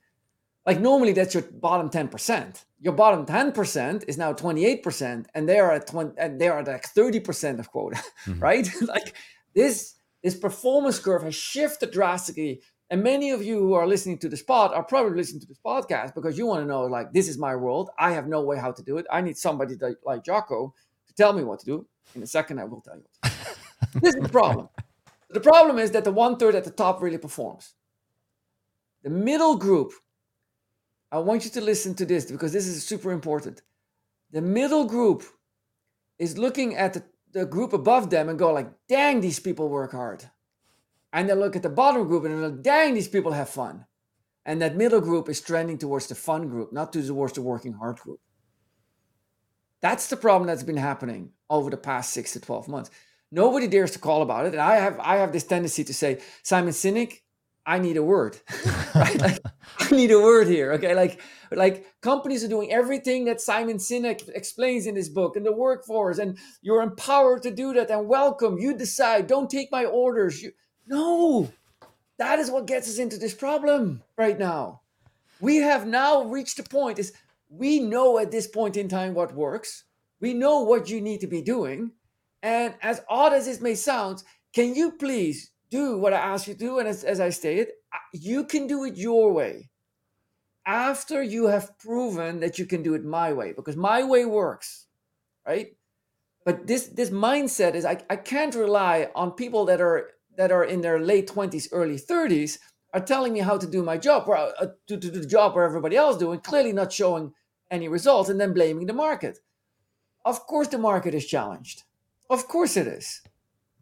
S2: like normally that's your bottom 10%. Your bottom 10% is now 28% and they are at 20 and they are at like 30% of quota, mm-hmm. *laughs* right? *laughs* like this this performance curve has shifted drastically. And many of you who are listening to this pod are probably listening to this podcast because you want to know, like, this is my world. I have no way how to do it. I need somebody like Jacco to tell me what to do. In a second, I will tell you. *laughs* this is the problem. The problem is that the one third at the top really performs. The middle group, I want you to listen to this because this is super important. The middle group is looking at the, the group above them and go like, dang, these people work hard. And they look at the bottom group and they're like, dang, these people have fun. And that middle group is trending towards the fun group, not towards the working hard group. That's the problem that's been happening over the past six to 12 months. Nobody dares to call about it. And I have I have this tendency to say, Simon Sinek, I need a word. *laughs* right? Like, *laughs* I need a word here. Okay. Like, like companies are doing everything that Simon Sinek explains in his book and the workforce, and you're empowered to do that and welcome. You decide, don't take my orders. You no, that is what gets us into this problem right now. We have now reached a point is we know at this point in time what works. We know what you need to be doing. And as odd as this may sound, can you please do what I ask you to do? And as, as I stated, you can do it your way after you have proven that you can do it my way, because my way works, right? But this this mindset is I, I can't rely on people that are that are in their late 20s, early 30s are telling me how to do my job or uh, to, to do the job where everybody else doing, clearly not showing any results, and then blaming the market. Of course, the market is challenged. Of course, it is.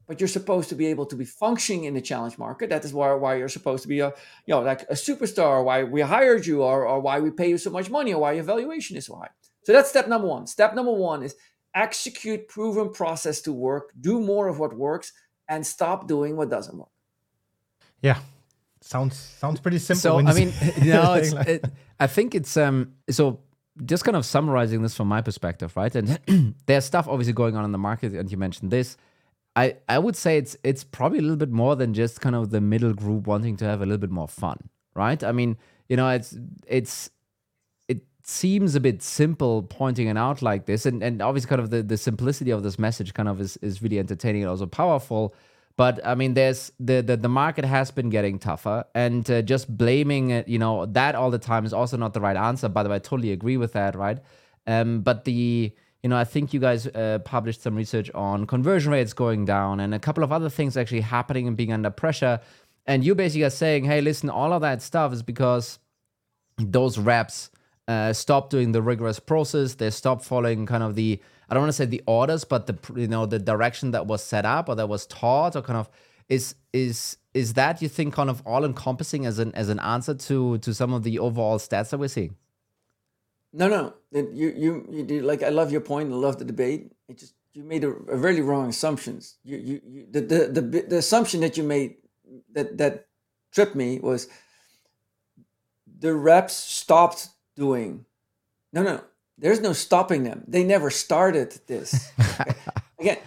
S2: But you're supposed to be able to be functioning in the challenge market. That is why, why you're supposed to be a, you know, like a superstar, why we hired you, or, or why we pay you so much money, or why your valuation is so high. So that's step number one. Step number one is execute proven process to work, do more of what works, and stop doing what doesn't work.
S3: Yeah, sounds sounds pretty simple.
S1: So I mean, *laughs* you know, like it, I think it's um. So just kind of summarizing this from my perspective, right? And *clears throat* there's stuff obviously going on in the market, and you mentioned this. I I would say it's it's probably a little bit more than just kind of the middle group wanting to have a little bit more fun, right? I mean, you know, it's it's it seems a bit simple pointing it out like this, and and obviously kind of the the simplicity of this message kind of is is really entertaining and also powerful. But I mean, there's the the, the market has been getting tougher, and uh, just blaming it, you know, that all the time is also not the right answer. By the way, I totally agree with that, right? Um, but the you know, I think you guys uh, published some research on conversion rates going down and a couple of other things actually happening and being under pressure. And you basically are saying, hey, listen, all of that stuff is because those reps uh, stop doing the rigorous process. They stop following kind of the I don't want to say the orders, but the you know the direction that was set up or that was taught or kind of is is is that you think kind of all encompassing as an as an answer to to some of the overall stats that we're seeing?
S2: No, no, you you you do like I love your point. I love the debate. It just you made a, a really wrong assumptions. You you, you the, the the the assumption that you made that that tripped me was the reps stopped doing. No, no, there's no stopping them. They never started this. Okay? *laughs* Again,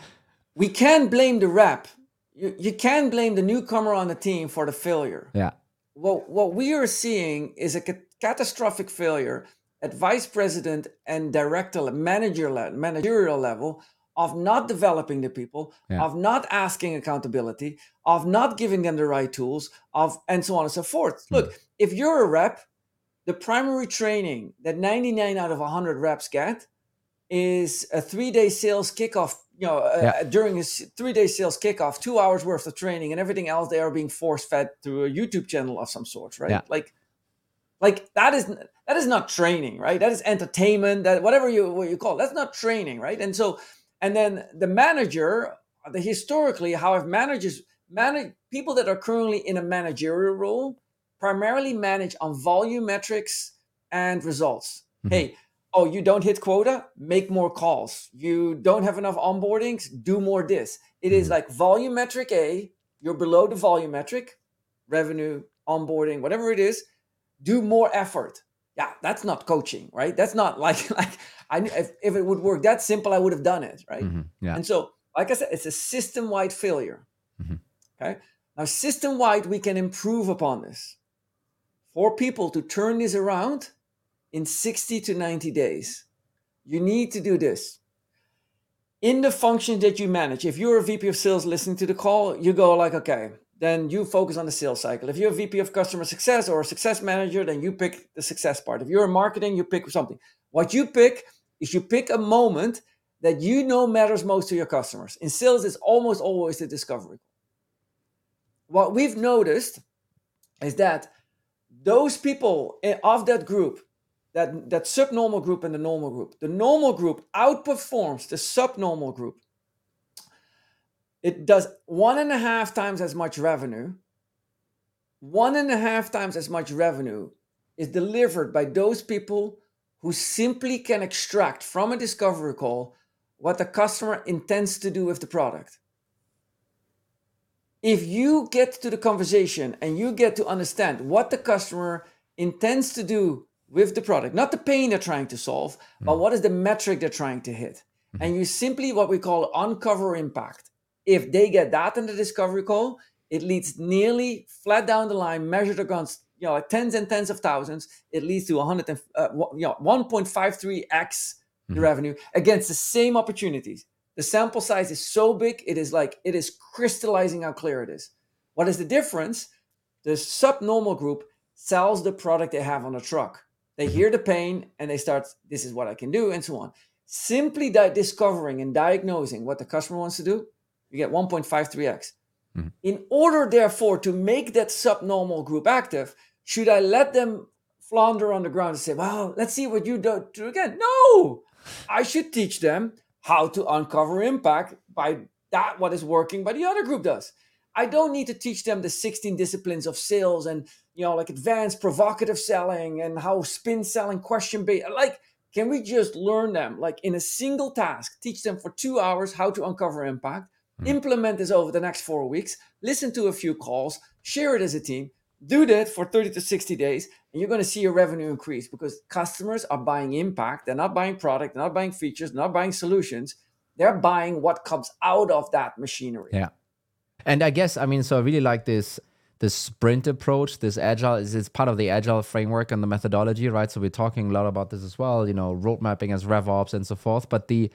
S2: we can blame the rep. You, you can blame the newcomer on the team for the failure.
S1: Yeah.
S2: Well, what we are seeing is a ca- catastrophic failure at vice president and director manager managerial level of not developing the people, yeah. of not asking accountability, of not giving them the right tools, of and so on and so forth. Mm. Look, if you're a rep, the primary training that 99 out of 100 reps get is a three-day sales kickoff you know uh, yeah. uh, during his three-day sales kickoff two hours worth of training and everything else they are being force-fed through a youtube channel of some sort right yeah. like like that is that is not training right that is entertainment that whatever you what you call it, that's not training right and so and then the manager the historically how have managers manage people that are currently in a managerial role primarily manage on volume metrics and results. Mm-hmm. Hey, oh, you don't hit quota, make more calls. You don't have enough onboardings, do more this. It mm-hmm. like volume metric A, you're below the volume metric, revenue, onboarding, whatever it is, do more effort. Yeah, that's not coaching, right? That's not like *laughs* like I if, if it would work that simple, I would have done it, right? Mm-hmm. Yeah. And so, like I said, it's a system-wide failure. Mm-hmm. Okay. Now, system-wide, we can improve upon this for people to turn this around in 60 to 90 days, you need to do this. In the functions that you manage, if you're a VP of sales listening to the call, you go like, okay, then you focus on the sales cycle. If you're a VP of customer success or a success manager, then you pick the success part. If you're in marketing, you pick something. What you pick is you pick a moment that you know matters most to your customers. In sales, it's almost always the discovery. What we've noticed is that those people of that group, that, that subnormal group and the normal group, the normal group outperforms the subnormal group. It does one and a half times as much revenue. One and a half times as much revenue is delivered by those people who simply can extract from a discovery call what the customer intends to do with the product. If you get to the conversation and you get to understand what the customer intends to do with the product, not the pain they're trying to solve, mm-hmm. but what is the metric they're trying to hit. Mm-hmm. And you simply what we call uncover impact. If they get that in the discovery call, it leads nearly flat down the line, measured against you know like tens and tens of thousands. It leads to 100 and, uh, you know 1.53x the mm-hmm. revenue against the same opportunities. The sample size is so big, it is like it is crystallizing how clear it is. What is the difference? The subnormal group sells the product they have on the truck. They hear the pain and they start, this is what I can do, and so on. Simply di- discovering and diagnosing what the customer wants to do, you get 1.53x. Mm-hmm. In order, therefore, to make that subnormal group active, should I let them flounder on the ground and say, well, let's see what you do, do again? No, I should teach them how to uncover impact by that what is working by the other group does. I don't need to teach them the 16 disciplines of sales and you know like advanced provocative selling and how spin selling question based like can we just learn them like in a single task teach them for 2 hours how to uncover impact mm. implement this over the next 4 weeks. Listen to a few calls. Share it as a team. Do that for 30 to 60 days and you're going to see your revenue increase because customers are buying impact. They're not buying product. They're not buying features. They're not buying solutions. They're buying what comes out of that machinery.
S1: Yeah. And i guess i mean so i really like this this sprint approach this agile is it's part of the agile framework and the methodology right? So we're talking a lot about this as well you know road mapping as revops and so forth. But the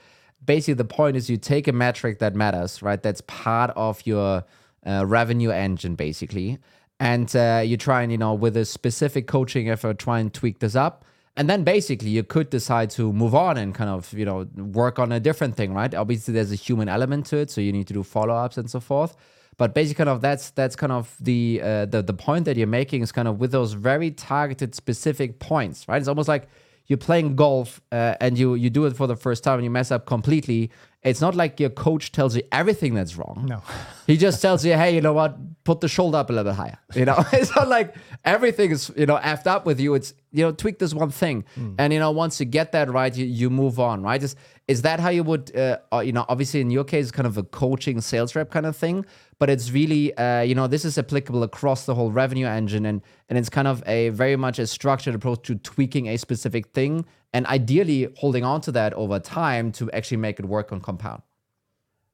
S1: basically the point is you take a metric that matters right? That's part of your uh, revenue engine basically. And uh, you try and you know with a specific coaching effort try and tweak this up. And then basically you could decide to move on and kind of you know work on a different thing right? Obviously there's a human element to it so you need to do follow-ups and so forth. But basically kind of that's that's kind of the uh, the the point that you're making is kind of with those very targeted specific points right? It's almost like you're playing golf uh, and you you do it for the first time and you mess up completely it's not like your coach tells you everything that's wrong.
S3: No.
S1: he just tells you, hey, you know what? Put the shoulder up a little bit higher. You know, *laughs* it's not like everything is, you know, effed up with you. It's, you know, tweak this one thing. Mm. And, you know, once you get that right, you, you move on, right? Is, is that how you would, uh, uh, you know, obviously in your case, kind of a coaching sales rep kind of thing, but it's really, uh, you know, this is applicable across the whole revenue engine. And, and it's kind of a very much a structured approach to tweaking a specific thing and ideally holding on to that over time to actually make it work on compound.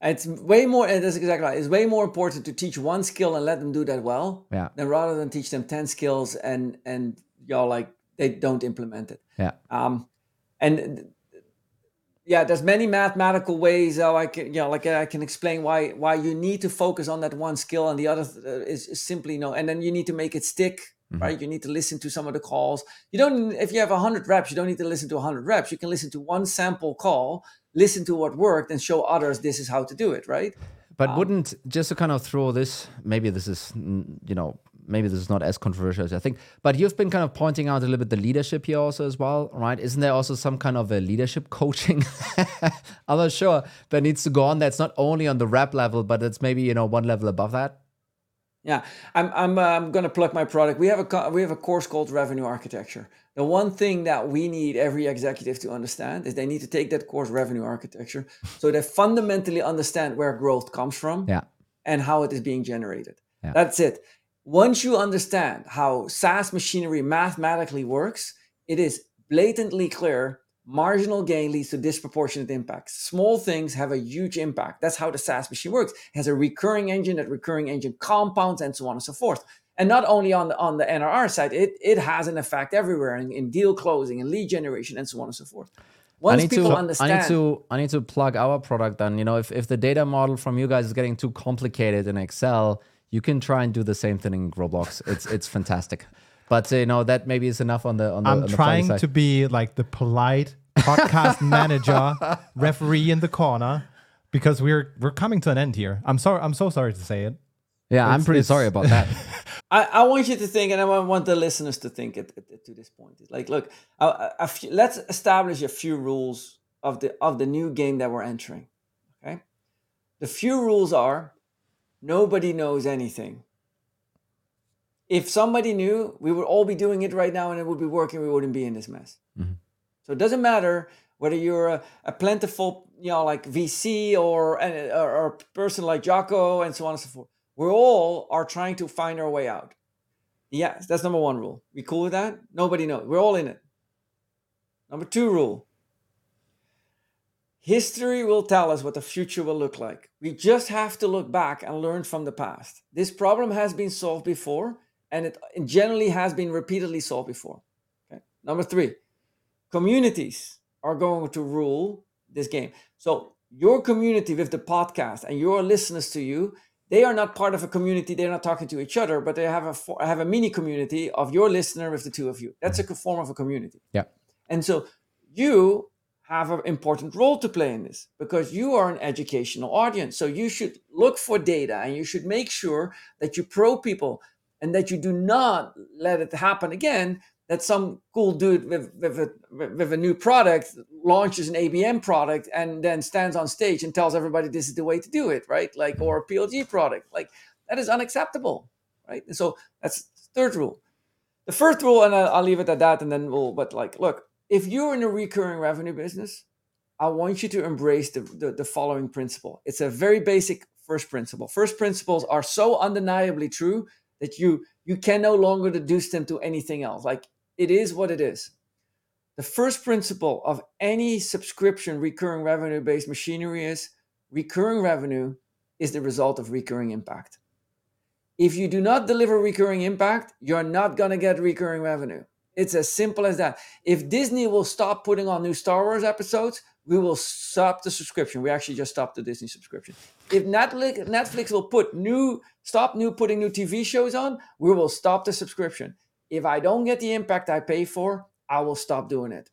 S2: It's way more, and that's exactly right. It's way more important to teach one skill and let them do that well,
S1: yeah.
S2: than rather than teach them ten skills and and know like they don't implement it.
S1: Yeah.
S2: Um, and yeah, there's many mathematical ways how I can you know like I can explain why why you need to focus on that one skill and the other is, is simply no, and then you need to make it stick mm-hmm. right? You need to listen to some of the calls. You don't, if you have 100 reps, you don't need to listen to 100 reps. You can listen to one sample call, listen to what worked, and show others this is how to do it, right?
S1: But um, wouldn't, just to kind of throw this, maybe this is, you know, maybe this is not as controversial as I think, but you've been kind of pointing out a little bit the leadership here also as well, right? Isn't there also some kind of a leadership *laughs* coaching? I'm not sure that needs to go on. That's not only on the rep level, but it's maybe, you know, one level above that.
S2: Yeah, I'm I'm uh, I'm gonna plug my product. We have a we have a course called Revenue Architecture. The one thing that we need every executive to understand is they need to take that course Revenue Architecture, so they fundamentally understand where growth comes from,
S1: yeah.
S2: and how it is being generated.
S1: Yeah.
S2: That's it. Once you understand how SaaS machinery mathematically works, it is blatantly clear marginal gain leads to disproportionate impacts. Small things have a huge impact. That's how the SaaS machine works. It has a recurring engine, that recurring engine compounds, and so on and so forth. And not only on the, on the NRR side, it, it has an effect everywhere in, in deal closing and lead generation and so on and so forth.
S1: Once I need people to, understand, I need to I need to plug our product. Then you know, if if the data model from you guys is getting too complicated in Excel, you can try and do the same thing in Roblox. It's it's fantastic. But uh, you know that maybe is enough on the on the.
S3: I'm
S1: on the
S3: trying to be like the polite podcast *laughs* manager, referee in the corner, because we're we're coming to an end here. I'm sorry. I'm so sorry to say it.
S1: Yeah, I'm pretty sorry about that. *laughs*
S2: I, I want you to think, and I want- want the listeners to think at, at- to this point. It's like, look, a, a- a few, let's establish a few rules of the of the new game that we're entering. Okay, the few rules are: nobody knows anything. If somebody knew, we would all be doing it right now, and it would be working. We wouldn't be in this mess. Mm-hmm. So it doesn't matter whether you're a, a plentiful, you know, like VC or, or or a person like Jacco and so on and so forth. We all are trying to find our way out. Yes, that's number one rule. We cool with that? Nobody knows. We're all in it. Number two rule. History will tell us what the future will look like. We just have to look back and learn from the past. This problem has been solved before, and it generally has been repeatedly solved before. Okay. Number three, communities are going to rule this game. So your community with the podcast and your listeners to you, they are not part of a community. They're not talking to each other, but they have a have a mini community of your listener with the two of you. That's a form of a community.
S1: Yeah.
S2: And so you have an important role to play in this because you are an educational audience. So you should look for data and you should make sure that you pro people and that you do not let it happen again that some cool dude with, with, a, with a new product launches an ABM product and then stands on stage and tells everybody this is the way to do it, right? Like, or a PLG product. Like, that is unacceptable, right? And so that's third rule. The first rule, and I'll, I'll leave it at that, and then we'll, but like, look, if you're in a recurring revenue business, I want you to embrace the, the, the following principle. It's a very basic first principle. First principles are so undeniably true that you you can no longer deduce them to anything else. Like it is what it is. The first principle of any subscription recurring revenue based machinery is recurring revenue is the result of recurring impact. If you do not deliver recurring impact, you're not going to get recurring revenue. It's as simple as that. If Disney will stop putting on new Star Wars episodes, we will stop the subscription. We actually just stopped the Disney subscription. If Netflix, Netflix will put new stop new putting new TV shows on, we will stop the subscription. If I don't get the impact I pay for, I will stop doing it.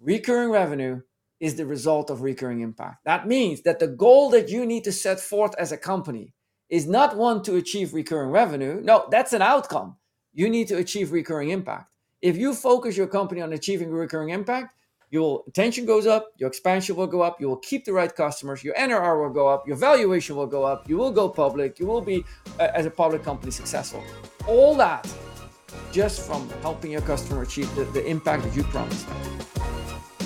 S2: Recurring revenue is the result of recurring impact. That means that the goal that you need to set forth as a company is not one to achieve recurring revenue. No, that's an outcome. You need to achieve recurring impact. If you focus your company on achieving recurring impact, your attention goes up, your expansion will go up, you will keep the right customers, your NRR will go up, your valuation will go up, you will go public, you will be, uh, as a public company, successful. All that just from helping your customer achieve the, the impact that you promised.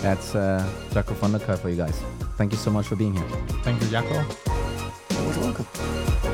S1: That's uh, Jacco van der Kooij for you guys. Thank you so much for being here.
S3: Thank you, Jacco.
S2: You're welcome.